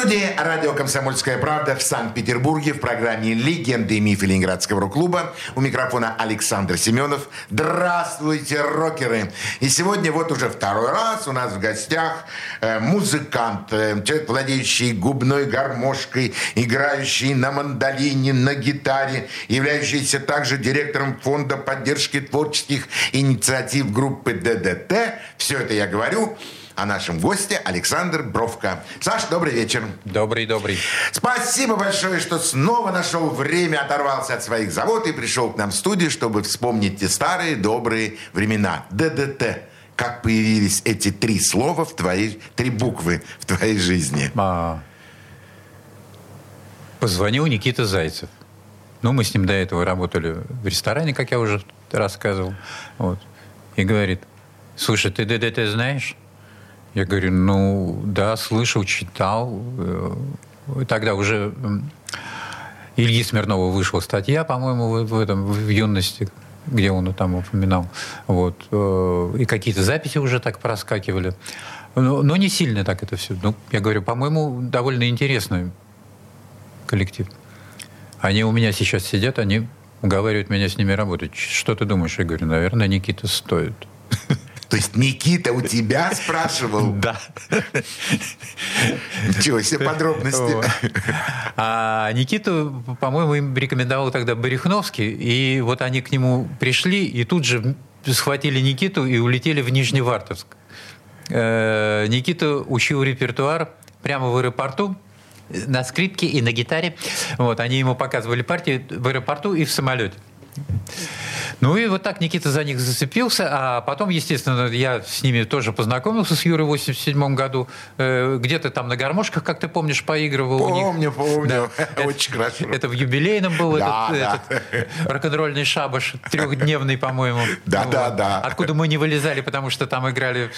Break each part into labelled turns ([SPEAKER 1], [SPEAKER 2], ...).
[SPEAKER 1] студии радио «Комсомольская правда» в Санкт-Петербурге в программе «Легенды и мифы Ленинградского рок-клуба». У микрофона Александр Семенов. Здравствуйте, рокеры! И сегодня вот уже второй раз у нас в гостях э, музыкант, э, человек, владеющий губной гармошкой, играющий на мандолине, на гитаре, являющийся также директором фонда поддержки творческих инициатив группы ДДТ. Все это я говорю о нашем госте Александр Бровко. Саш, добрый вечер.
[SPEAKER 2] Добрый, добрый.
[SPEAKER 1] Спасибо большое, что снова нашел время, оторвался от своих завод и пришел к нам в студию, чтобы вспомнить те старые добрые времена. ДДТ. Как появились эти три слова в твоей, три буквы в твоей жизни? А,
[SPEAKER 2] позвонил Никита Зайцев. Ну, мы с ним до этого работали в ресторане, как я уже рассказывал. Вот. И говорит, слушай, ты ДДТ знаешь? Я говорю, ну да, слышал, читал. Э, тогда уже Ильи Смирнова вышла статья, по-моему, в, этом в юности, где он там упоминал. Вот. Э, и какие-то записи уже так проскакивали. Но, но не сильно так это все. Ну, я говорю, по-моему, довольно интересный коллектив. Они у меня сейчас сидят, они уговаривают меня с ними работать. Что ты думаешь? Я говорю, наверное, Никита стоит.
[SPEAKER 1] То есть Никита у тебя спрашивал?
[SPEAKER 2] Да.
[SPEAKER 1] Ничего себе подробности.
[SPEAKER 2] А Никиту, по-моему, им рекомендовал тогда Барихновский. И вот они к нему пришли и тут же схватили Никиту и улетели в Нижневартовск. Э, Никита учил репертуар прямо в аэропорту на скрипке и на гитаре. Вот, они ему показывали партии в аэропорту и в самолете. Ну и вот так Никита за них зацепился, а потом, естественно, я с ними тоже познакомился с Юрой в 87 году. Э, где-то там на гармошках, как ты помнишь, поигрывал
[SPEAKER 1] помню. Помню, Да. Очень хорошо.
[SPEAKER 2] Это в юбилейном был да, этот, да. этот рок-н-ролльный шабаш, трехдневный, по-моему.
[SPEAKER 1] Да, вот. да, да.
[SPEAKER 2] Откуда мы не вылезали, потому что там играли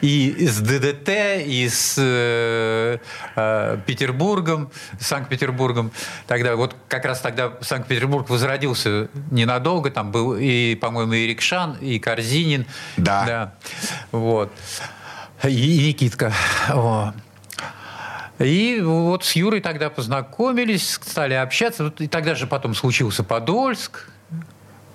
[SPEAKER 2] и с ДДТ, и с э, э, Петербургом, Санкт-Петербургом. Тогда вот как раз тогда Санкт-Петербург возродился ненадолго, там был и, по-моему, и Рикшан, и Корзинин.
[SPEAKER 1] Да. да.
[SPEAKER 2] Вот. И, и Никитка. О. И вот с Юрой тогда познакомились, стали общаться. И тогда же потом случился Подольск.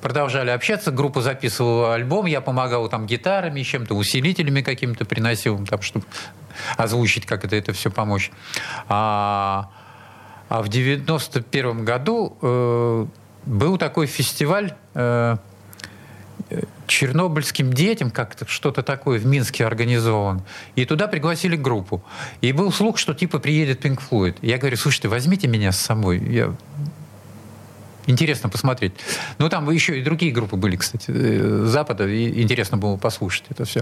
[SPEAKER 2] Продолжали общаться, группа записывала альбом, я помогал там гитарами, чем-то, усилителями какими-то приносил, там, чтобы озвучить, как это, это все помочь. А, а в 91 году э, был такой фестиваль э, чернобыльским детям, как-то что-то такое в Минске организован. И туда пригласили группу. И был слух, что типа приедет Пинк Флойд. Я говорю, слушайте, возьмите меня с собой. Я... Интересно посмотреть. Ну, там еще и другие группы были, кстати, э, Запада. И интересно было послушать это все.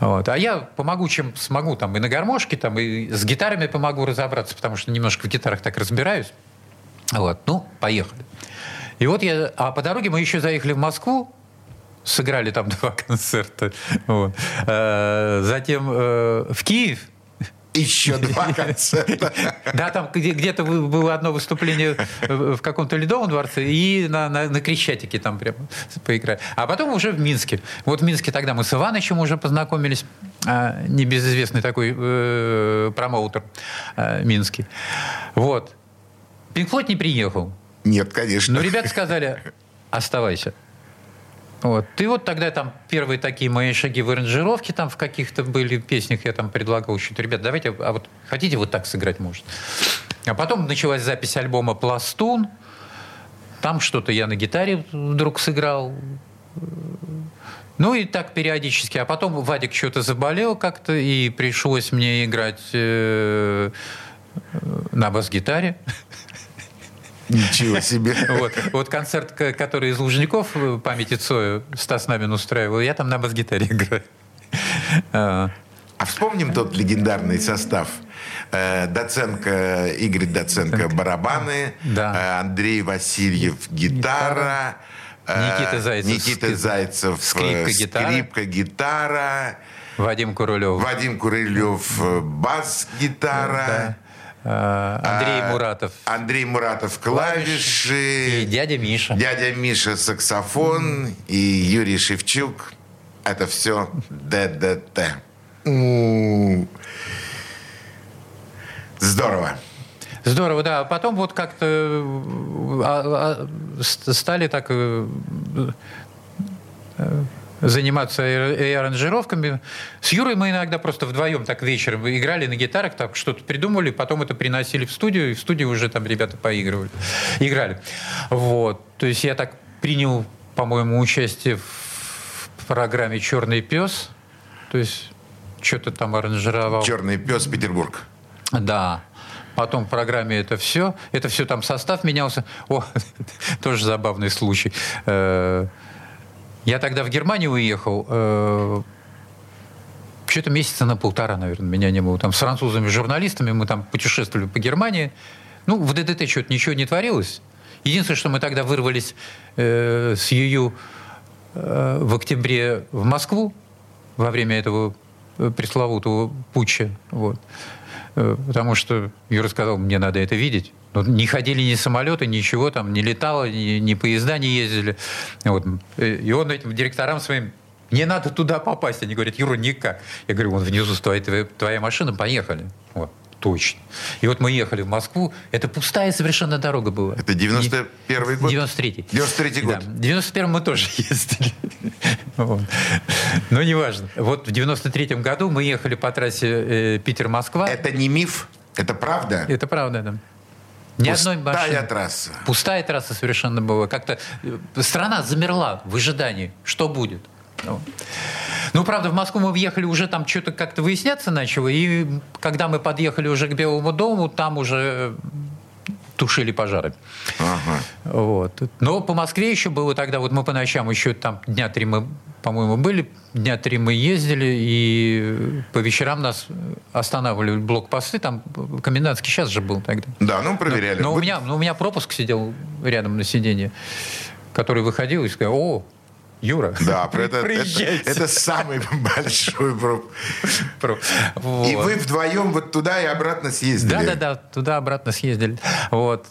[SPEAKER 2] Вот. А я помогу, чем смогу. Там и на гармошке, там, и с гитарами помогу разобраться, потому что немножко в гитарах так разбираюсь. Вот. Ну, поехали. И вот я... А по дороге мы еще заехали в Москву, сыграли там два концерта. Вот. А, затем э, в Киев.
[SPEAKER 1] Еще два концерта.
[SPEAKER 2] Да, там где-то было одно выступление в каком-то Ледовом дворце и на, на, на Крещатике там прям поиграли. А потом уже в Минске. Вот в Минске тогда мы с Иванычем уже познакомились. А, небезызвестный такой э, промоутер э, минский. Вот. Пинк не приехал.
[SPEAKER 1] Нет, конечно.
[SPEAKER 2] Но ребята сказали, оставайся. Вот. И вот тогда там первые такие мои шаги в аранжировке там в каких-то были песнях, я там предлагал еще, ребят, давайте, а вот хотите вот так сыграть, может. А потом началась запись альбома «Пластун», там что-то я на гитаре вдруг сыграл. Ну и так периодически. А потом Вадик что-то заболел как-то, и пришлось мне играть э, на бас-гитаре.
[SPEAKER 1] Ничего себе.
[SPEAKER 2] Вот, вот концерт, который из Лужников э, памяти Цоя Стас Намин устраивал, я там на бас-гитаре играю.
[SPEAKER 1] А. а вспомним тот легендарный состав. Э, Доценко, Игорь Доценко барабаны, да. Э, Андрей Васильев гитара,
[SPEAKER 2] Никита Зайцев.
[SPEAKER 1] Никита Зайцев.
[SPEAKER 2] скрипка, гитара.
[SPEAKER 1] Скрипка, гитара.
[SPEAKER 2] Вадим Курулев.
[SPEAKER 1] Вадим Курылев, бас-гитара.
[SPEAKER 2] э, Андрей
[SPEAKER 1] А,
[SPEAKER 2] Муратов.
[SPEAKER 1] Андрей Муратов клавиши.
[SPEAKER 2] И дядя Миша.
[SPEAKER 1] Дядя Миша саксофон и Юрий Шевчук. Это все ДДТ. Здорово.
[SPEAKER 2] Здорово, да. Потом вот как-то э, а- а, стали так э, э, заниматься и и аранжировками. С Юрой мы иногда просто вдвоем так вечером играли на гитарах, так что-то придумали, потом это приносили в студию, и в студии уже там ребята поигрывали, играли. Вот. То есть я так принял, по-моему, участие в программе «Черный пес». То есть что-то там аранжировал.
[SPEAKER 1] Черный пес Петербург.
[SPEAKER 2] Да. Потом в программе это все. Это все там состав менялся. О, тоже забавный случай. Э, Я тогда в Германию уехал. э, Что-то месяца на полтора, наверное, меня не было. Там с французами-журналистами мы там путешествовали по Германии. Ну, в ДДТ что-то ничего не творилось. Единственное, что мы тогда вырвались э, с Юю э, в октябре в Москву во время этого э, пресловутого путча. Вот. Э, Потому что Юра сказал, мне надо это видеть. Но не ходили ни самолеты, ничего там, не летало, ни, ни поезда не ездили. Вот. Э, И он этим директорам своим не надо туда попасть. Они говорят, Юра, никак. Я говорю, вон внизу стоит твоя, твоя машина, поехали. Вот, точно. И вот мы ехали в Москву. Это пустая совершенно дорога была.
[SPEAKER 1] Это 91-й год?
[SPEAKER 2] 93-й.
[SPEAKER 1] 93-й год.
[SPEAKER 2] Да. В 91-м мы тоже ездили. Вот. Но неважно. Вот в 93-м году мы ехали по трассе э, Питер-Москва.
[SPEAKER 1] Это не миф, это правда.
[SPEAKER 2] Это правда, да. Ни одной
[SPEAKER 1] Пустая
[SPEAKER 2] машины.
[SPEAKER 1] трасса.
[SPEAKER 2] Пустая трасса совершенно была. Как-то э, страна замерла в ожидании, что будет. Ну. Ну, правда, в Москву мы въехали, уже там что-то как-то выясняться начало. И когда мы подъехали уже к Белому дому, там уже тушили пожары.
[SPEAKER 1] Ага.
[SPEAKER 2] Вот. Но по Москве еще было тогда, вот мы по ночам еще там дня три мы, по-моему, были, дня три мы ездили, и по вечерам нас останавливали блокпосты, там комендантский час же был тогда.
[SPEAKER 1] Да, ну проверяли.
[SPEAKER 2] Но, у
[SPEAKER 1] Вы-
[SPEAKER 2] меня, но у меня пропуск сидел рядом на сиденье, который выходил и сказал, о, Юра,
[SPEAKER 1] Да, это, это,
[SPEAKER 2] приезжайте».
[SPEAKER 1] это самый большой проб.
[SPEAKER 2] Про-
[SPEAKER 1] И
[SPEAKER 2] вот.
[SPEAKER 1] вы вдвоем вот туда и обратно съездили.
[SPEAKER 2] Да, да, да, туда-обратно съездили. Вот.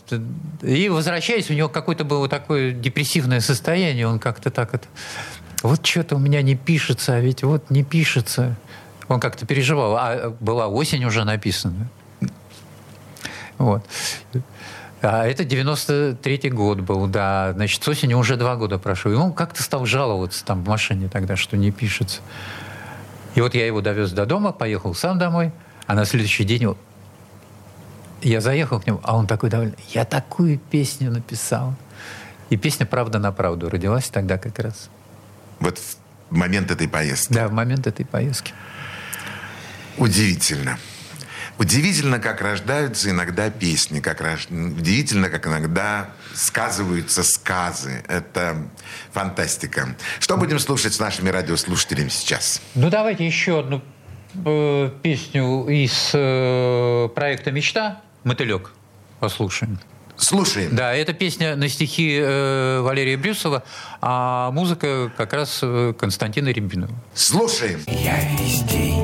[SPEAKER 2] И возвращаясь, у него какое-то было такое депрессивное состояние, он как-то так это... Вот что-то у меня не пишется, а ведь вот не пишется. Он как-то переживал. А была осень уже написана. Вот. А это 93-й год был, да. Значит, с осени уже два года прошло. И он как-то стал жаловаться там в машине тогда, что не пишется. И вот я его довез до дома, поехал сам домой, а на следующий день я заехал к нему, а он такой довольный. Я такую песню написал. И песня «Правда на правду» родилась тогда как раз.
[SPEAKER 1] Вот в момент этой поездки.
[SPEAKER 2] Да, в момент этой поездки.
[SPEAKER 1] Удивительно. Удивительно, как рождаются иногда песни, как рож- удивительно, как иногда сказываются сказы. Это фантастика. Что будем слушать с нашими радиослушателями сейчас?
[SPEAKER 2] Ну, давайте еще одну э, песню из э, проекта «Мечта» «Мотылек» послушаем.
[SPEAKER 1] Слушаем.
[SPEAKER 2] Да, это песня на стихи э, Валерия Брюсова, а музыка как раз э, Константина Рябинова.
[SPEAKER 1] Слушаем.
[SPEAKER 3] Я весь день,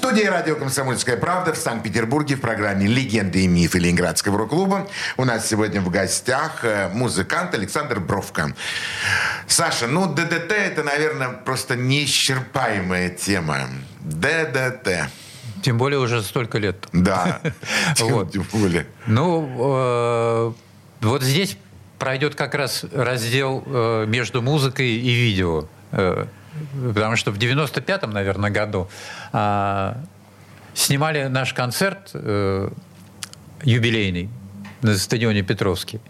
[SPEAKER 1] Студии радио «Комсомольская правда» в Санкт-Петербурге в программе «Легенды и мифы Ленинградского рок-клуба» у нас сегодня в гостях э, музыкант Александр Бровко. Саша, ну ДДТ это, наверное, просто неисчерпаемая тема. ДДТ.
[SPEAKER 2] Тем более уже столько лет.
[SPEAKER 1] Да,
[SPEAKER 2] Вот.
[SPEAKER 1] тем более.
[SPEAKER 2] Ну, э, вот здесь пройдет как раз раздел э, между музыкой и видео. Э, Потому что в 95-м, наверное, году а, снимали наш концерт э, юбилейный на стадионе Петровский.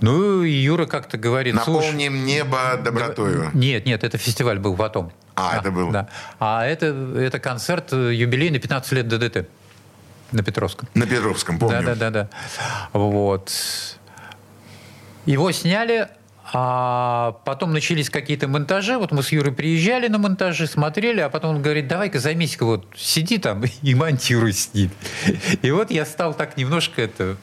[SPEAKER 2] Ну, и Юра как-то говорит... «Слушай,
[SPEAKER 1] Наполним небо добротою.
[SPEAKER 2] Нет, нет, это фестиваль был потом.
[SPEAKER 1] А, это был.
[SPEAKER 2] Да. А это, это концерт э, юбилейный 15 лет ДДТ на Петровском.
[SPEAKER 1] На Петровском, помню.
[SPEAKER 2] Да, да, да, да. Вот. Его сняли, а потом начались какие-то монтажи. Вот мы с Юрой приезжали на монтажи, смотрели, а потом он говорит, давай-ка займись-ка вот, сиди там и монтируй с ним. И вот я стал так немножко это...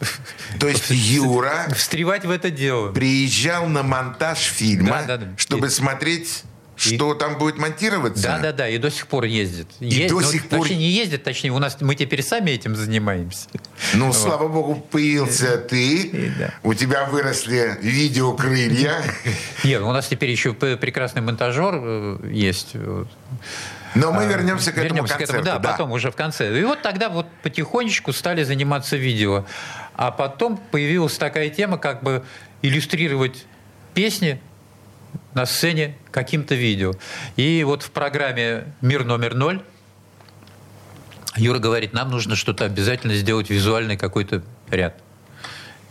[SPEAKER 1] То есть Юра
[SPEAKER 2] Встревать в это дело.
[SPEAKER 1] приезжал на монтаж фильма,
[SPEAKER 2] Да, да, да.
[SPEAKER 1] чтобы
[SPEAKER 2] И-
[SPEAKER 1] смотреть, что там будет монтироваться.
[SPEAKER 2] Да, да, да, и до сих пор ездит.
[SPEAKER 1] И до сих пор-
[SPEAKER 2] Вообще не ездит, точнее, у нас мы теперь сами этим занимаемся.
[SPEAKER 1] Ну, слава богу, появился ты,
[SPEAKER 2] да.
[SPEAKER 1] у тебя выросли видеокрылья.
[SPEAKER 2] Нет, у нас теперь еще прекрасный монтажер э, есть. Вот.
[SPEAKER 1] Но мы вернемся к этому
[SPEAKER 2] Вернемся
[SPEAKER 1] концерту.
[SPEAKER 2] да, потом уже в конце. И вот тогда вот потихонечку стали заниматься видео. А потом появилась такая тема, как бы иллюстрировать песни на сцене каким-то видео. И вот в программе «Мир номер ноль» Юра говорит, нам нужно что-то обязательно сделать, визуальный какой-то ряд.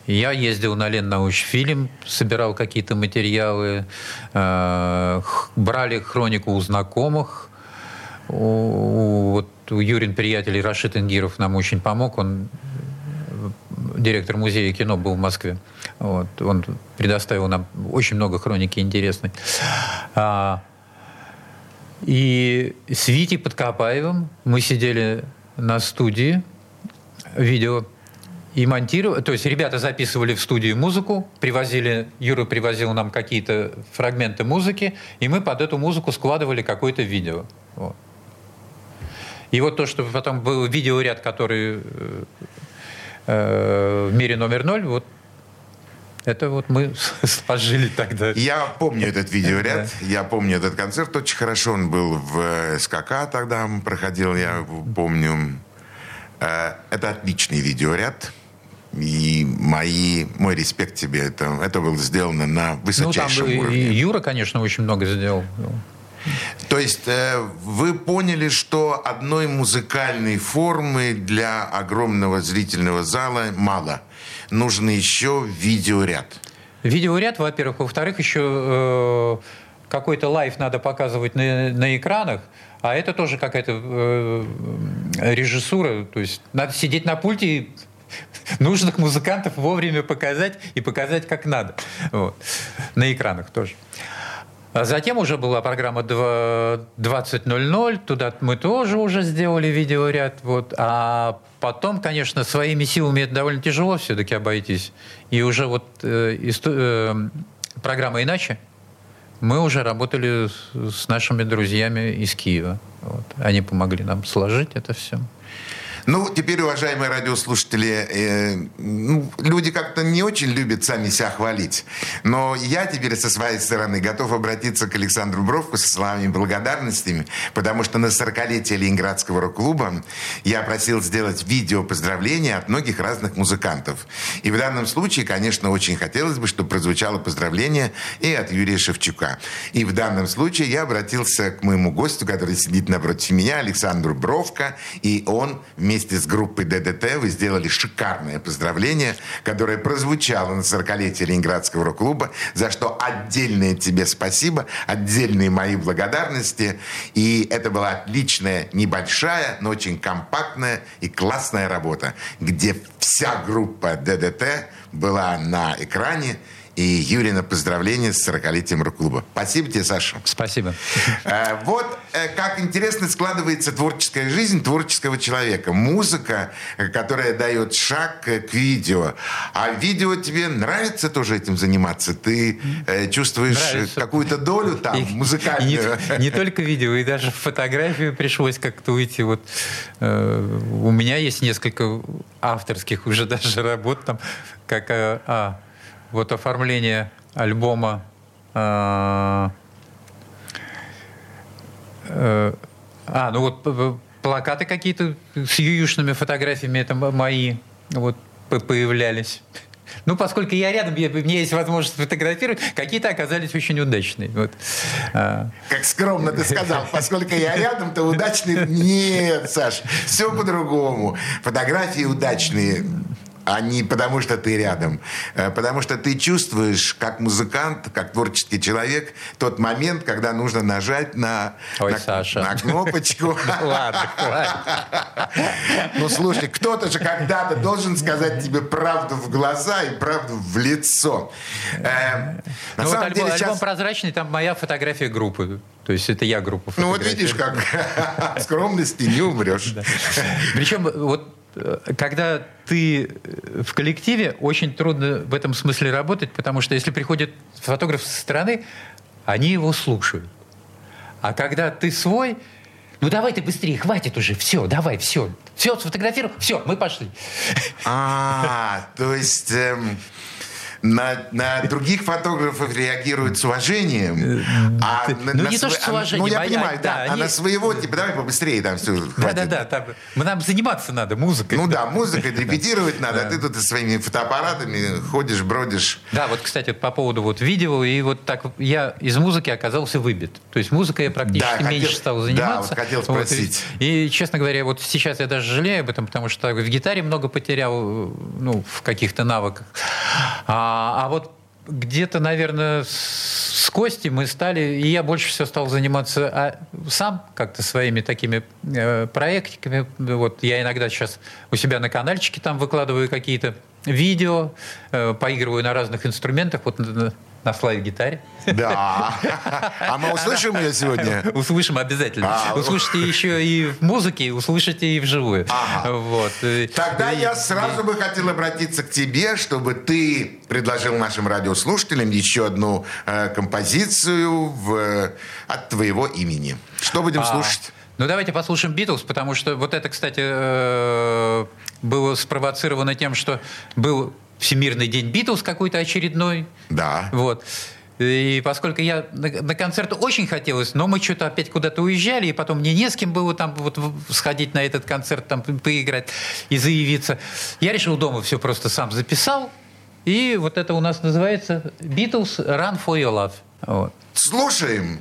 [SPEAKER 2] Я ездил на Леннаучфильм, собирал какие-то материалы, э, брали хронику у знакомых. У, вот у Юрин приятель Рашид Ингиров нам очень помог. Он э, директор музея кино был в Москве. Вот. Он предоставил нам очень много хроники интересной. А, и с Витей Подкопаевым мы сидели на студии видео и монтировали. То есть ребята записывали в студии музыку, привозили, Юра привозил нам какие-то фрагменты музыки, и мы под эту музыку складывали какое-то видео. Вот. И вот то, что потом был видеоряд, который э, э, в мире номер ноль, вот это вот мы сложили тогда.
[SPEAKER 1] Я помню этот видеоряд, я помню этот концерт очень хорошо. Он был в э, СКК тогда проходил, я помню. Э, Это отличный видеоряд. И мои, мой респект тебе. Это, это было сделано на
[SPEAKER 2] Ну, там
[SPEAKER 1] высочайшем уровне.
[SPEAKER 2] и Юра, конечно, очень много сделал.
[SPEAKER 1] То есть э, вы поняли, что одной музыкальной формы для огромного зрительного зала мало. Нужен еще видеоряд.
[SPEAKER 2] Видеоряд, во-первых. Во-вторых, еще э, какой-то лайф надо показывать на, на экранах. А это тоже какая-то э, режиссура. То есть надо сидеть на пульте и нужных музыкантов вовремя показать и показать как надо. Вот. На экранах тоже. А затем уже была программа два- 20.00, туда мы тоже уже сделали видеоряд. Вот. А потом, конечно, своими силами это довольно тяжело все-таки обойтись. И уже вот э, э, программа «Иначе» мы уже работали с, с нашими друзьями из Киева. Вот. Они помогли нам сложить это все.
[SPEAKER 1] Ну, теперь, уважаемые радиослушатели, э, ну, люди как-то не очень любят сами себя хвалить. Но я теперь со своей стороны готов обратиться к Александру Бровку со словами благодарностями, потому что на 40-летие Ленинградского рок-клуба я просил сделать видео поздравления от многих разных музыкантов. И в данном случае, конечно, очень хотелось бы, чтобы прозвучало поздравление и от Юрия Шевчука. И в данном случае я обратился к моему гостю, который сидит напротив меня, Александру Бровко, и он вместе вместе с группой ДДТ вы сделали шикарное поздравление, которое прозвучало на 40-летие Ленинградского рок-клуба, за что отдельное тебе спасибо, отдельные мои благодарности. И это была отличная, небольшая, но очень компактная и классная работа, где вся группа ДДТ была на экране, и Юрина поздравления с 40-летием рок-клуба. Спасибо тебе, Саша.
[SPEAKER 2] Спасибо.
[SPEAKER 1] Э, Вот э, как интересно складывается творческая жизнь творческого человека. Музыка, э, которая дает шаг к видео. А видео тебе нравится тоже этим заниматься? Ты чувствуешь
[SPEAKER 2] Нравится.
[SPEAKER 1] какую-то долю там
[SPEAKER 2] И- и
[SPEAKER 1] музыкальную?
[SPEAKER 2] не, не только видео, и даже в фотографию пришлось как-то уйти. Вот, э, у меня есть несколько авторских уже даже работ, там, как а, вот оформление альбома а, э, а, ну вот плакаты какие-то с ююшными фотографиями, это мои вот появлялись. Ну, поскольку я рядом, я- меня есть возможность фотографировать, какие-то оказались очень удачные. Вот. А,
[SPEAKER 1] Как скромно ты сказал, поскольку я рядом, то удачный... Нет, Саш, все по-другому. Фотографии удачные, а не потому, что ты рядом. Э, Потому что ты чувствуешь, как музыкант, как творческий человек, тот момент, когда нужно нажать на,
[SPEAKER 2] Ой,
[SPEAKER 1] на,
[SPEAKER 2] Саша.
[SPEAKER 1] на кнопочку.
[SPEAKER 2] Ладно, хватит.
[SPEAKER 1] Ну, слушай, кто-то же когда-то должен сказать тебе правду в глаза и правду в лицо. Э, На
[SPEAKER 2] Ну, вот
[SPEAKER 1] самом
[SPEAKER 2] альбом, прозрачный, там моя фотография группы. То есть это я группу
[SPEAKER 1] Ну, вот видишь, как скромности не умрешь.
[SPEAKER 2] Причем вот когда ты э, в коллективе, очень трудно в этом смысле работать, потому что если приходит фотограф со стороны, они его слушают. А когда ты свой, ну давай ты быстрее, хватит уже, все, давай, все. Все, сфотографировал, все, мы пошли.
[SPEAKER 1] А, то есть эм, на, на других фотографов реагируют с уважением, а на,
[SPEAKER 2] ну,
[SPEAKER 1] на
[SPEAKER 2] не то,
[SPEAKER 1] сво-
[SPEAKER 2] что с
[SPEAKER 1] а,
[SPEAKER 2] уважением,
[SPEAKER 1] Ну, я
[SPEAKER 2] а я-
[SPEAKER 1] понимаю, да.
[SPEAKER 2] да,
[SPEAKER 1] а
[SPEAKER 2] они-
[SPEAKER 1] на своего, типа, давай побыстрее там все.
[SPEAKER 2] Да-да-да, там, нам заниматься надо музыкой.
[SPEAKER 1] Ну да, музыкой репетировать надо, а ты тут своими фотоаппаратами ходишь, бродишь.
[SPEAKER 2] Да, вот, кстати, вот по поводу вот видео, и вот так я из музыки оказался выбит. То есть музыкой я практически
[SPEAKER 1] Да, хотел-
[SPEAKER 2] меньше стал
[SPEAKER 1] да,
[SPEAKER 2] заниматься.
[SPEAKER 1] вот хотел
[SPEAKER 2] и-
[SPEAKER 1] спросить.
[SPEAKER 2] и, честно говоря, вот сейчас я даже жалею об этом, потому что в гитаре много потерял, э, ну, в каких-то навыках. А, а вот где-то, наверное, с, Костей мы стали, и я больше всего стал заниматься а, сам как-то своими такими э, проектиками. Вот я иногда сейчас у себя на каналчике там выкладываю какие-то видео, э, поигрываю на разных инструментах, вот на, слайд-гитаре.
[SPEAKER 1] Да. А мы услышим ее сегодня?
[SPEAKER 2] Услышим обязательно.
[SPEAKER 1] А,
[SPEAKER 2] Услышите еще и в музыке, услышите и вживую.
[SPEAKER 1] Ага.
[SPEAKER 2] Вот.
[SPEAKER 1] Тогда
[SPEAKER 2] и-
[SPEAKER 1] я сразу бы хотел обратиться к тебе, чтобы ты предложил нашим радиослушателям еще одну э, композицию в, э, от твоего имени. Что будем
[SPEAKER 2] А,
[SPEAKER 1] слушать?
[SPEAKER 2] Ну, давайте послушаем Битлз, потому что вот это, кстати, э, было спровоцировано тем, что был Всемирный день Битлз какой-то очередной.
[SPEAKER 1] Да.
[SPEAKER 2] Вот. И поскольку я на, на концерт очень хотелось, но мы что-то опять куда-то уезжали, и потом мне не с кем было там вот сходить на этот концерт, там по- поиграть и заявиться. Я решил дома все просто сам записал. И вот это у нас называется Beatles Run for Your Love. Вот.
[SPEAKER 1] Слушаем.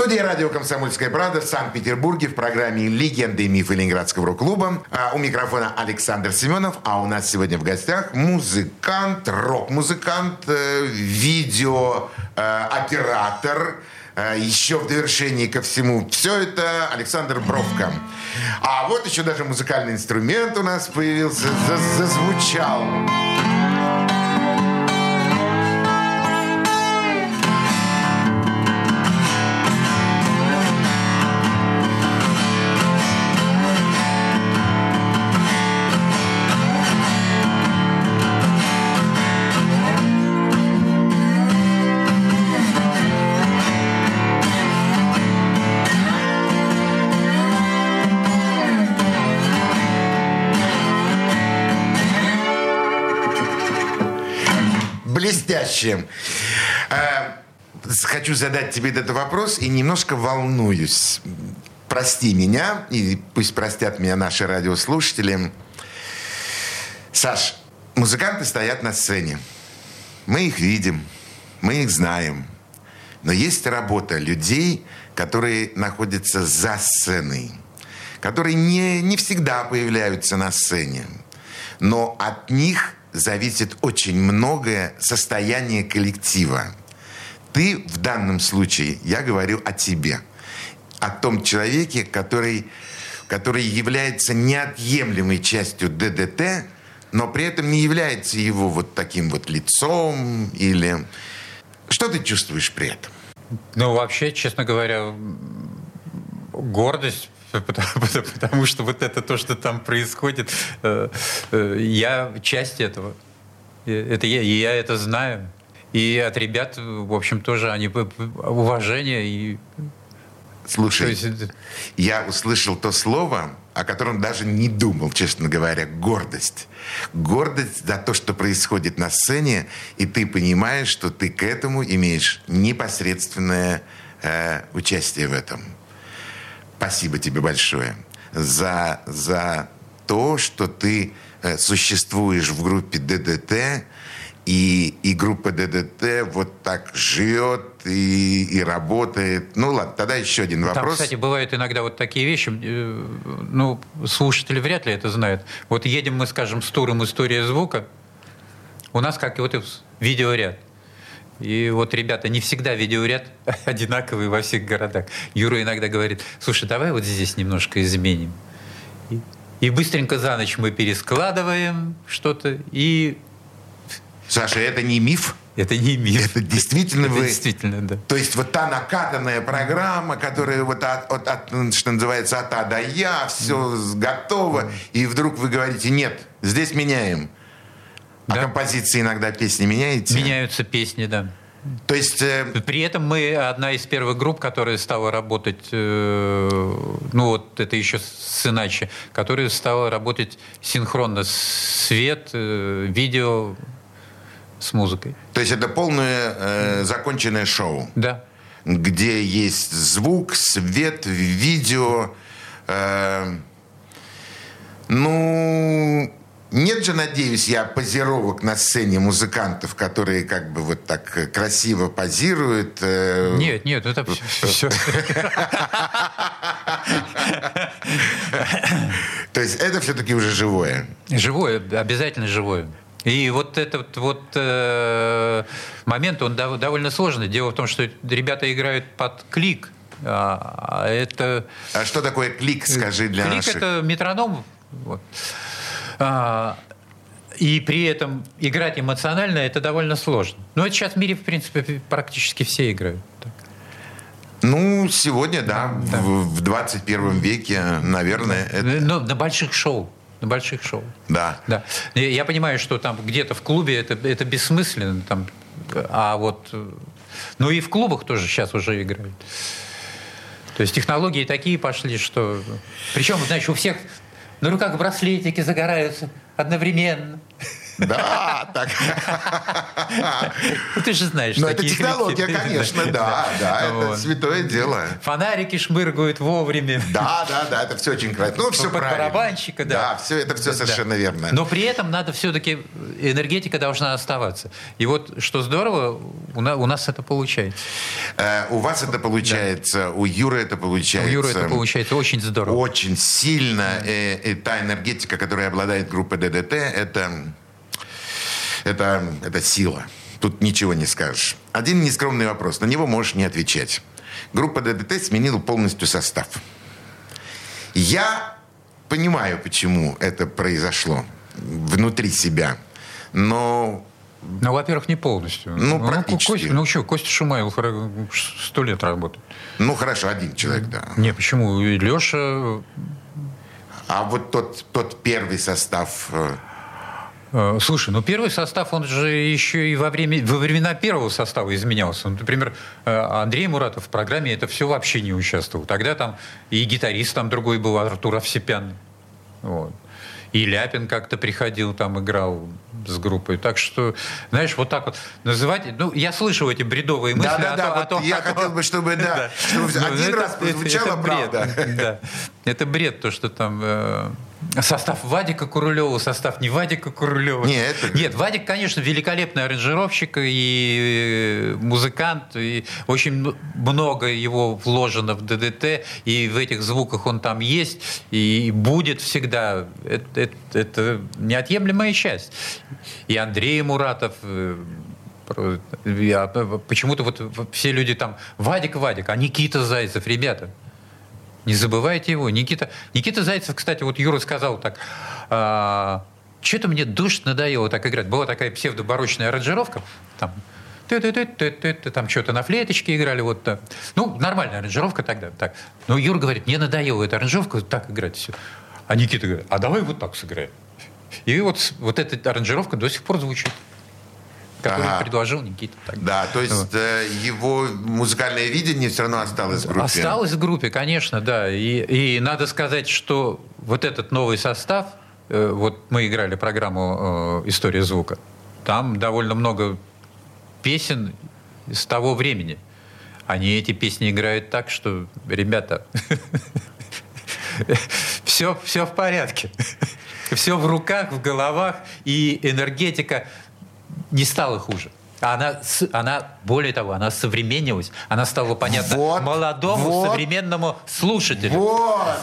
[SPEAKER 1] Студии радио «Комсомольская правда» в Санкт-Петербурге в программе «Легенды и мифы Ленинградского рок-клуба». А у микрофона Александр Семенов, а у нас сегодня в гостях музыкант, рок-музыкант, э, видеооператор, э, еще в довершении ко всему. Все это Александр Бровко. А вот еще даже музыкальный инструмент у нас появился, за- зазвучал. Блестяще. Э, Хочу задать тебе этот вопрос и немножко волнуюсь. Прости меня, и пусть простят меня наши радиослушатели. Саш, музыканты стоят на сцене. Мы их видим, мы их знаем. Но есть работа людей, которые находятся за сценой, которые не, не всегда появляются на сцене. Но от них зависит очень многое состояние коллектива. Ты в данном случае, я говорю о тебе, о том человеке, который, который является неотъемлемой частью ДДТ, но при этом не является его вот таким вот лицом или... Что ты чувствуешь при этом?
[SPEAKER 2] Ну, вообще, честно говоря, гордость, потому, потому- что вот это то, что там происходит, э, э, я часть этого. Это я, и я это знаю. И от ребят, в общем, тоже они уважение и
[SPEAKER 1] Слушай,
[SPEAKER 2] это-
[SPEAKER 1] я услышал то слово, о котором даже не думал, честно говоря, гордость. Гордость за то, что происходит на сцене, и ты понимаешь, что ты к этому имеешь непосредственное э, участие в этом. Спасибо тебе большое за, за то, что ты э, существуешь в группе ДДТ, и, и группа ДДТ вот так живет и, и работает. Ну ладно, тогда еще один
[SPEAKER 2] Там,
[SPEAKER 1] вопрос.
[SPEAKER 2] кстати, бывают иногда вот такие вещи, э, ну, слушатели вряд ли это знают. Вот едем мы, скажем, с туром «История звука», у нас как и вот в- видеоряд. И вот, ребята, не всегда видеоряд одинаковый во всех городах. Юра иногда говорит, слушай, давай вот здесь немножко изменим. И, и быстренько за ночь мы перескладываем что-то, и
[SPEAKER 1] Саша, это не миф?
[SPEAKER 2] это не миф.
[SPEAKER 1] Это действительно
[SPEAKER 2] Это
[SPEAKER 1] вы...
[SPEAKER 2] действительно, да.
[SPEAKER 1] То есть вот та накатанная программа, которая вот от, от- от, что называется, от А до Я, все готово, и вдруг вы говорите, нет, здесь меняем. А
[SPEAKER 2] Да.
[SPEAKER 1] композиции иногда песни меняете?
[SPEAKER 2] Меняются песни, да.
[SPEAKER 1] То есть, э,
[SPEAKER 2] При этом мы одна из первых групп, которая стала работать, э, ну вот это еще с иначе, которая стала работать синхронно свет, э, видео с музыкой.
[SPEAKER 1] то есть это полное э, законченное шоу,
[SPEAKER 2] Да.
[SPEAKER 1] где есть звук, свет, видео. э, ну, нет же, надеюсь, я позировок на сцене музыкантов, которые как бы вот так э, красиво позируют. э,
[SPEAKER 2] Нет, нет, это все.
[SPEAKER 1] То есть это все-таки уже живое.
[SPEAKER 2] Живое, обязательно живое. И вот этот вот э, момент, он дов- довольно сложный. Дело в том, что ребята играют под клик. А, а это
[SPEAKER 1] А что такое клик, скажи для
[SPEAKER 2] Клик
[SPEAKER 1] наших?
[SPEAKER 2] это метроном. Вот. А, и при этом играть эмоционально это довольно сложно. Но это сейчас в мире, в принципе, практически все играют.
[SPEAKER 1] Ну, сегодня, да, В, в 21 веке, наверное, это...
[SPEAKER 2] Но на больших шоу. На больших шоу.
[SPEAKER 1] Да.
[SPEAKER 2] Да. Я понимаю, что там где-то в клубе это, это бессмысленно. Там, а вот... Ну и в клубах тоже сейчас уже играют. То есть технологии такие пошли, что... Причем, знаешь, у всех на руках браслетики загораются одновременно.
[SPEAKER 1] Да, так.
[SPEAKER 2] Ну, ты же знаешь.
[SPEAKER 1] Но это
[SPEAKER 2] такие
[SPEAKER 1] технология, конечно, да, да, это святое дело.
[SPEAKER 2] Фонарики шмыргают вовремя.
[SPEAKER 1] Да, да, да, это все очень красиво. Ну, все правильно.
[SPEAKER 2] барабанщика, да.
[SPEAKER 1] Да, все, это все совершенно верно.
[SPEAKER 2] Но при этом надо все-таки энергетика должна оставаться. И вот что здорово, у на- у нас это получается.
[SPEAKER 1] Э, у вас это получается, у Юры это
[SPEAKER 2] У
[SPEAKER 1] получается.
[SPEAKER 2] Юры это получается очень здорово.
[SPEAKER 1] Очень сильно. э, и та энергетика, которой обладает группа ДДТ, это, это, это сила. Тут ничего не скажешь. Один нескромный вопрос. На него можешь не отвечать. Группа ДДТ сменила полностью состав. Я понимаю, почему это произошло внутри себя. Но
[SPEAKER 2] Ну, во-первых, не полностью.
[SPEAKER 1] Ну, практически.
[SPEAKER 2] Костя, ну что, Костя Шумайл хоро- сто лет работает.
[SPEAKER 1] Ну, хорошо, один человек, да.
[SPEAKER 2] Не, почему? И Леша,
[SPEAKER 1] А вот тот, тот первый состав... э,
[SPEAKER 2] слушай, ну первый состав, он же еще и во, время, во времена первого состава изменялся. Ну, например, э, Андрей Муратов в программе это все вообще не участвовал. Тогда там и гитарист там другой был, Артур Овсепян. Вот. И Ляпин как-то приходил, там играл с группой. Так что, знаешь, вот так вот называть... Ну, я слышу эти бредовые мысли
[SPEAKER 1] Да-да-да,
[SPEAKER 2] о том- о
[SPEAKER 1] вот
[SPEAKER 2] том-
[SPEAKER 1] я
[SPEAKER 2] о том-
[SPEAKER 1] хотел бы, чтобы, да, чтобы
[SPEAKER 2] Ну,
[SPEAKER 1] один
[SPEAKER 2] это-
[SPEAKER 1] раз прозвучала
[SPEAKER 2] это бред.
[SPEAKER 1] правда.
[SPEAKER 2] Да. Это бред, то, что там э, состав Вадика Курулева, состав не Вадика Курулева.
[SPEAKER 1] Не, это-
[SPEAKER 2] Нет, Вадик, конечно, великолепный аранжировщик и э, музыкант, и очень много его вложено в ДДТ, и в этих звуках он там есть, и будет всегда. Это, это- это неотъемлемая часть. И Андрей Муратов, э, я- почему-то вот все люди там Вадик, Вадик, а Никита Зайцев, ребята, не забывайте его. Никита, Никита Зайцев, кстати, вот Юра сказал так, что-то мне душно надоело так играть. Была такая псевдобарочная аранжировка, там, ты-ты-ты-ты-ты, там что-то на флейточке играли, вот так. Ну, нормальная аранжировка тогда, так. Но Юра говорит, мне надоело эта аранжировка, так играть все. А Никита говорит, а давай вот так сыграем. И вот, вот эта аранжировка до сих пор звучит, которую
[SPEAKER 1] Ага.
[SPEAKER 2] предложил Никита. тогда.
[SPEAKER 1] Да, то есть
[SPEAKER 2] Вот.
[SPEAKER 1] э, его музыкальное видение все равно осталось в группе.
[SPEAKER 2] Осталось в группе, конечно, да. И, и надо сказать, что вот этот новый состав, э, вот мы играли программу э, «История звука», там довольно много песен с того времени. Они эти песни играют так, что, ребята, все, все в порядке. Все в руках, в головах, и энергетика не стала хуже. Она, она, более того, она современнилась, она стала понятна
[SPEAKER 1] Вот,
[SPEAKER 2] молодому
[SPEAKER 1] вот.
[SPEAKER 2] современному слушателю.
[SPEAKER 1] Вот,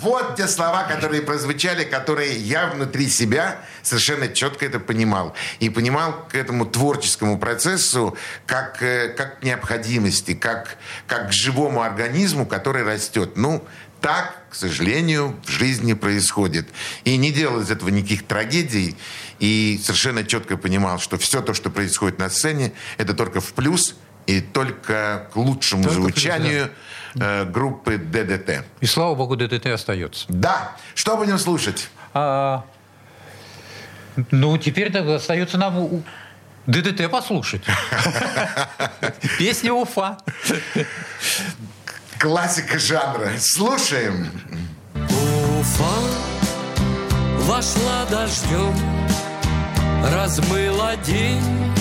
[SPEAKER 1] вот те слова, которые прозвучали, которые я внутри себя совершенно четко это понимал. И понимал к этому творческому процессу как, э, как необходимости, как, как к живому организму, который растет. Ну, так, к сожалению, в жизни происходит. И не делал из этого никаких трагедий. И совершенно четко понимал, что все то, что происходит на сцене, это только в плюс и только к лучшему
[SPEAKER 2] Только
[SPEAKER 1] звучанию э, группы ДДТ.
[SPEAKER 2] И слава богу, ДДТ остается.
[SPEAKER 1] Да. Что будем слушать?
[SPEAKER 2] А, ну, теперь тогда остается нам у- ДДТ послушать. Песня Уфа.
[SPEAKER 1] Классика жанра. Слушаем.
[SPEAKER 3] Уфа вошла дождем, размыла день,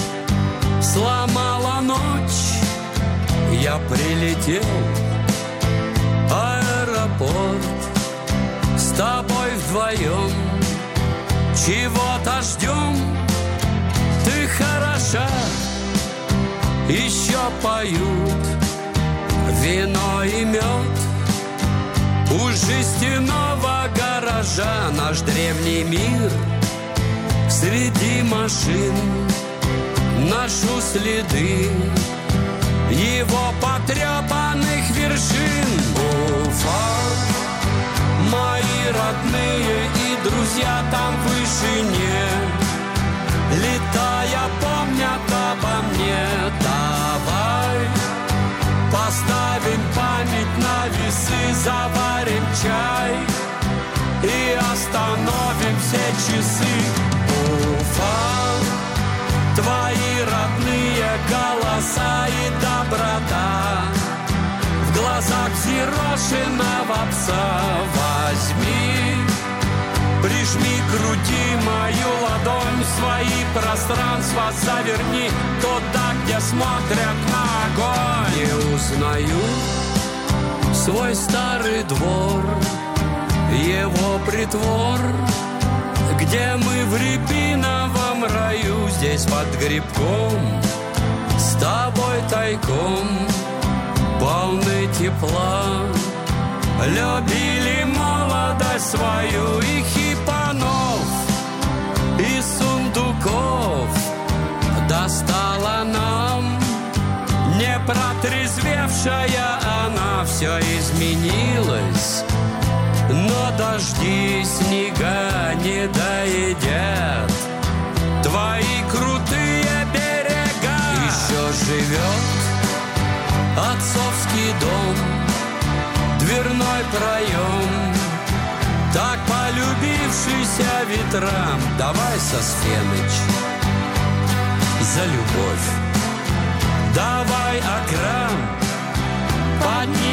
[SPEAKER 3] сломала ночь. Я прилетел, аэропорт, с тобой вдвоем. Чего-то ждем, ты хороша, еще поют вино и мед. У жестяного гаража наш древний мир Среди машин ношу следы Его потрепанных вершин. Уфа, мои родные и друзья там в вышине Летая помнят обо мне. Давай Поставим память на весы, заварим чай И остановим все часы Уфа, твои родные голоса и доброта. В глазах взирает бешеного пса. Возьми Прижми к груди мою ладонь свои пространства. Заверни Туда, где смотрят на огонь. Не узнаю свой старый двор Его притвор Где мы в рябиновом раю? Здесь под грибком С тобой тайком. Полны тепла Любили молодость свою и хипанов, и сундуков. Достала нам. Не протрезвевшая она. Все изменилась, но дожди снега не доедят. Твои крутые берега. Еще живет отцовский дом дверной проем. Так полюбившийся ветрам Давай, Сосфеныч, за любовь. Давай, Акрам, поднимем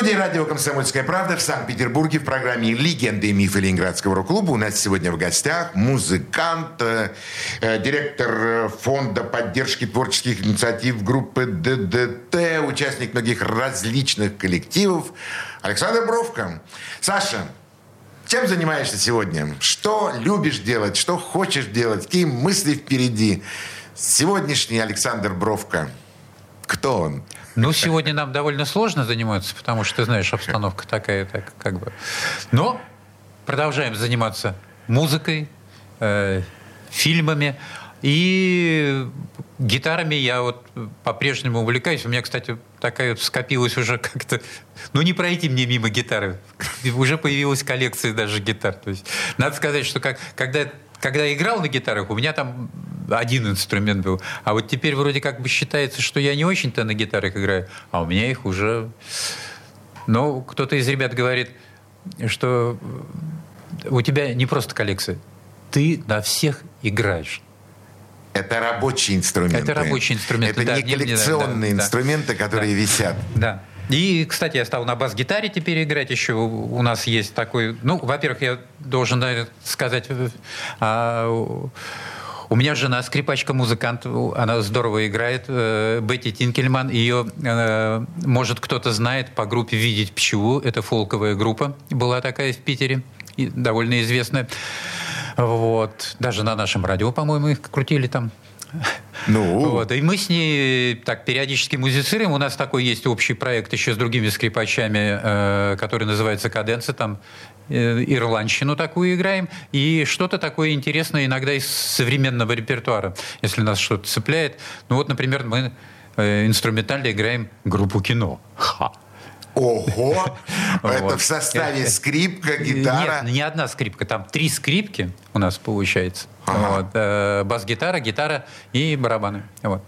[SPEAKER 1] Студии радио «Комсомольская правда» в Санкт-Петербурге в программе «Легенды и мифы Ленинградского рок-клуба» у нас сегодня в гостях музыкант, э, э, директор фонда поддержки творческих инициатив группы ДДТ, участник многих различных коллективов Александр Бровко. Саша, чем занимаешься сегодня? Что любишь делать? Что хочешь делать? Какие мысли впереди? Сегодняшний Александр Бровко. Кто он?
[SPEAKER 2] Ну, сегодня нам довольно сложно заниматься, потому что, ты знаешь, обстановка такая, так, как бы. Но продолжаем заниматься музыкой, э, фильмами. И гитарами я вот по-прежнему увлекаюсь. У меня, кстати, такая скопилась уже как-то... Ну, не пройти мне мимо гитары. Уже появилась коллекция даже гитар. То есть, надо сказать, что как, когда, когда я играл на гитарах, у меня там один инструмент был. А вот теперь вроде как бы считается, что я не очень-то на гитарах играю, а у меня их уже... Ну, кто-то из ребят говорит, что у тебя не просто коллекция, ты на всех играешь.
[SPEAKER 1] Это рабочие инструменты.
[SPEAKER 2] Это рабочие инструменты,
[SPEAKER 1] Это
[SPEAKER 2] да,
[SPEAKER 1] не
[SPEAKER 2] не- не-
[SPEAKER 1] коллекционные
[SPEAKER 2] да, да.
[SPEAKER 1] инструменты, которые
[SPEAKER 2] Да.
[SPEAKER 1] висят.
[SPEAKER 2] Да. И, кстати, я стал на бас-гитаре теперь играть еще. У у нас есть такой... Ну, во-первых, я должен наверное, сказать... э, а, у- меня жена скрипачка-музыкант, она здорово играет, э, Бетти Тинкельман. Ее, э, может, кто-то знает по группе «Видеть пчелу». Это фолковая группа была такая в Питере, довольно известная. Вот. Даже на нашем радио, по-моему, их крутили там.
[SPEAKER 1] Ну,
[SPEAKER 2] Вот. И мы с ней так периодически музицируем. У нас такой есть общий проект еще с другими скрипачами, э, который называется «Каденция». Там э, ирландщину такую играем. И что-то такое интересное иногда из современного репертуара, если нас что-то цепляет. Ну вот, например, мы э, инструментально играем группу «Кино». Ха.
[SPEAKER 1] Ого! Это в составе
[SPEAKER 2] Э,
[SPEAKER 1] скрипка, гитара.
[SPEAKER 2] Нет, не одна скрипка. Там три скрипки у нас получается. Э, Бас-гитара, гитара и барабаны. Вот.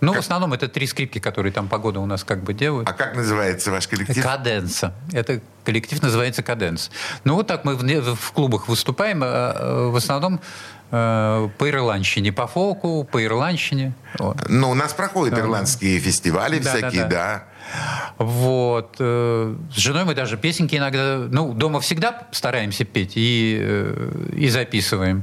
[SPEAKER 2] Ну, в основном это три скрипки, которые там погода у нас как бы делают.
[SPEAKER 1] А как называется ваш коллектив?
[SPEAKER 2] Каденса. Это коллектив называется Каденс. Ну, вот так мы в, в клубах выступаем, э, э, в основном э, по ирландщине, по фолку, по ирландщине. Вот.
[SPEAKER 1] Ну, у нас проходят ирландские фестивали
[SPEAKER 2] Да,
[SPEAKER 1] всякие,
[SPEAKER 2] да,
[SPEAKER 1] да.
[SPEAKER 2] да. Вот. э, С женой мы даже песенки иногда... Ну, дома всегда стараемся петь и, э, и записываем.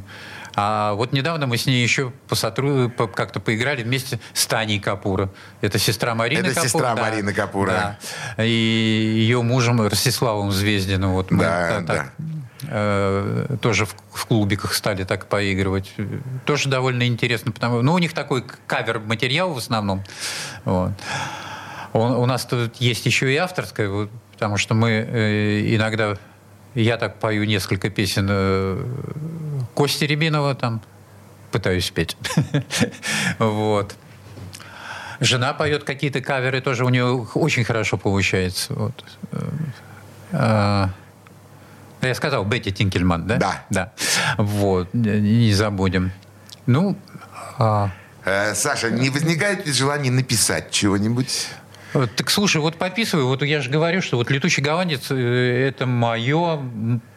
[SPEAKER 2] А вот недавно мы с ней еще посотру... по- как-то поиграли вместе с Таней Капура. Это сестра Марины
[SPEAKER 1] Это
[SPEAKER 2] Капур.
[SPEAKER 1] сестра
[SPEAKER 2] да.
[SPEAKER 1] Марины Капура.
[SPEAKER 2] Да. И ее мужем Ростиславом Звездиным. Вот мы
[SPEAKER 1] Да,
[SPEAKER 2] так
[SPEAKER 1] да.
[SPEAKER 2] э, тоже в, в клубиках стали так поигрывать. Тоже довольно интересно, потому ну, у них такой кавер-материал в основном. Вот. У, у нас тут есть еще и авторская, вот, потому что мы э, иногда, я так пою несколько песен э, Кости Рябинова там, пытаюсь петь. вот. Жена поет какие-то каверы, тоже у нее очень хорошо получается. Вот. А, я сказал, Бетти Тинкельман, да?
[SPEAKER 1] Да.
[SPEAKER 2] Да. Вот, не забудем. Ну, а...
[SPEAKER 1] Э, Саша, не возникает ли желание написать чего-нибудь?
[SPEAKER 2] Так слушай, вот подписываю, вот я же говорю, что вот «Летучий голландец» это мое,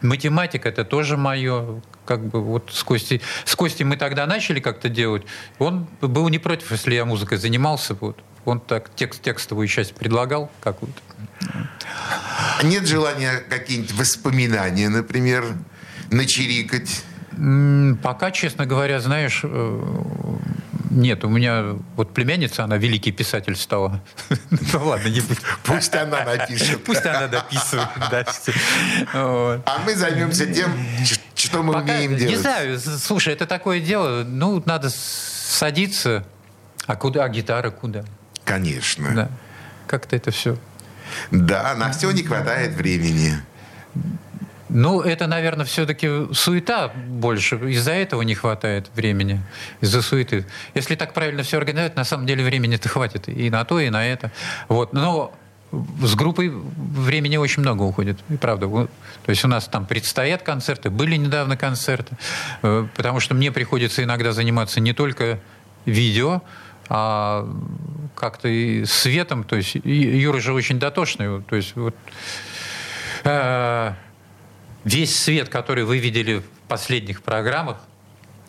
[SPEAKER 2] математика — это тоже мое. Как бы вот с Костей, с Костей мы тогда начали как-то делать. Он был не против, если я музыкой занимался. Вот. Он так текст, текстовую часть предлагал какую-то.
[SPEAKER 1] Нет желания какие-нибудь воспоминания, например, начерикать?
[SPEAKER 2] Пока, честно говоря, знаешь, э, нет, у меня вот племянница, она великий писатель стала.
[SPEAKER 1] Ну ладно, не будь. Пусть она напишет.
[SPEAKER 2] Пусть она дописывает.
[SPEAKER 1] А мы займемся тем, что мы умеем делать.
[SPEAKER 2] Не знаю, слушай, это такое дело, ну, надо садиться. А куда? А гитара куда?
[SPEAKER 1] Конечно.
[SPEAKER 2] Да. Как-то это все.
[SPEAKER 1] Да, на все не хватает времени.
[SPEAKER 2] Ну, это, наверное, все-таки суета больше. Из-за этого не хватает времени. Из-за суеты. Если так правильно все организовать, на самом деле времени-то хватит и на то, и на это. Вот. Но с группой времени очень много уходит. И правда. То есть у нас там предстоят концерты, были недавно концерты. Э, потому что мне приходится иногда заниматься не только видео, а как-то и светом. То есть Юра же очень дотошный. То есть вот... Э, Весь свет, который вы видели в последних программах,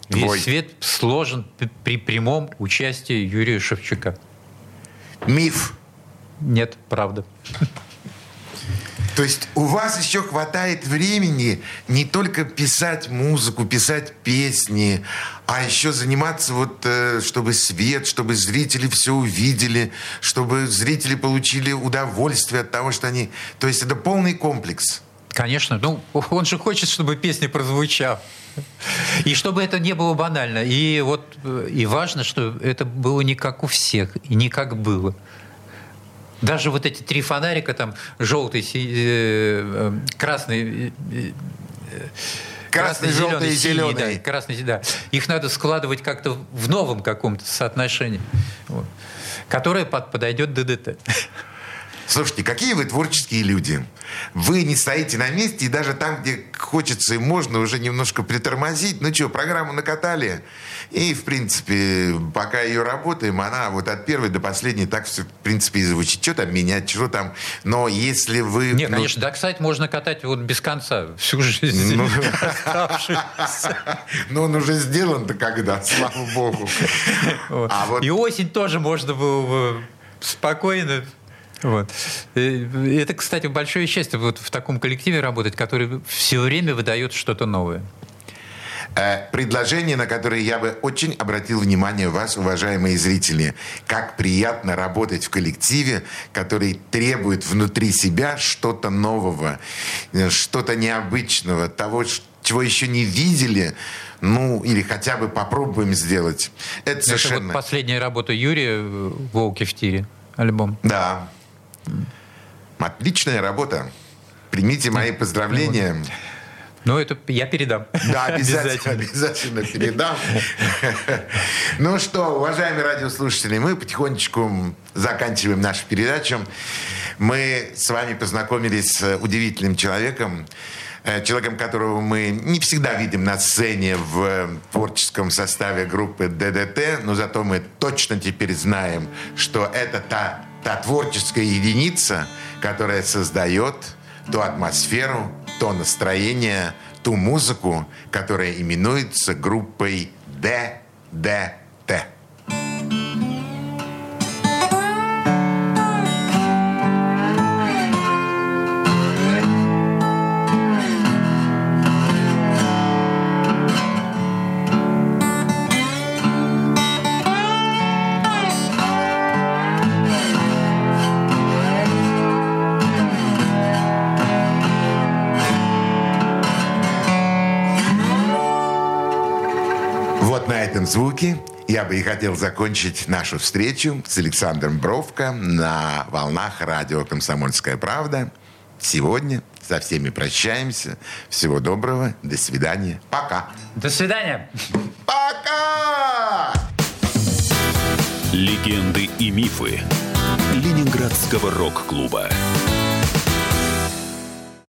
[SPEAKER 2] весь Твой. свет сложен при прямом участии Юрия Шевчука.
[SPEAKER 1] Миф.
[SPEAKER 2] Нет, правда.
[SPEAKER 1] То есть у вас еще хватает времени не только писать музыку, писать песни, а еще заниматься вот, э, чтобы свет, чтобы зрители все увидели, чтобы зрители получили удовольствие от того, что они... То есть это полный комплекс.
[SPEAKER 2] Конечно. Ну, он же хочет, чтобы песня прозвучала. И чтобы это не было банально. И вот и важно, что это было не как у всех, и не как было. Даже вот эти три фонарика, там, желтый, э, э, красный, э,
[SPEAKER 1] красный, красный желтый, зеленый,
[SPEAKER 2] синий, да, красный, да. Их надо складывать как-то в новом каком-то соотношении, вот, которое под, подойдет ДДТ.
[SPEAKER 1] Слушайте, какие вы творческие люди. Вы не стоите на месте, и даже там, где хочется и можно уже немножко притормозить. Ну что, программу накатали. И, в принципе, пока ее работаем, она вот от первой до последней так все, в принципе, и звучит. Что там менять, что там. Но если вы...
[SPEAKER 2] Нет, ну... конечно, да, кстати, можно катать вот без конца всю жизнь. Ну,
[SPEAKER 1] ну он уже сделан-то когда, слава богу.
[SPEAKER 2] А и осень тоже можно было спокойно вот. Это, кстати, большое счастье вот в таком коллективе работать, который все время выдает что-то новое.
[SPEAKER 1] Э, предложение, на которое я бы очень обратил внимание вас, уважаемые зрители. Как приятно работать в коллективе, который требует внутри себя что-то нового, э, что-то необычного, того, чего еще не видели, ну, или хотя бы попробуем сделать. Это совершенно... Это
[SPEAKER 2] вот последняя работа Юрия «Волки в тире» альбом.
[SPEAKER 1] Да. Отличная работа. Примите мои поздравления.
[SPEAKER 2] Ну, это я передам.
[SPEAKER 1] Да, обязательно, обязательно передам. Ну что, уважаемые радиослушатели, мы потихонечку заканчиваем нашу передачу. Мы с вами познакомились с удивительным человеком, э, человеком, которого мы не всегда видим на сцене в творческом составе группы ДДТ, но зато мы точно теперь знаем, что это та та творческая единица, которая создает ту атмосферу, то настроение, ту музыку, которая именуется группой ДДТ. Звуки. Я бы и хотел закончить нашу встречу с Александром Бровко на волнах радио «Комсомольская правда». Сегодня со всеми прощаемся. Всего доброго. До свидания. Пока.
[SPEAKER 2] До свидания.
[SPEAKER 1] Пока!
[SPEAKER 4] Легенды и мифы Ленинградского рок-клуба.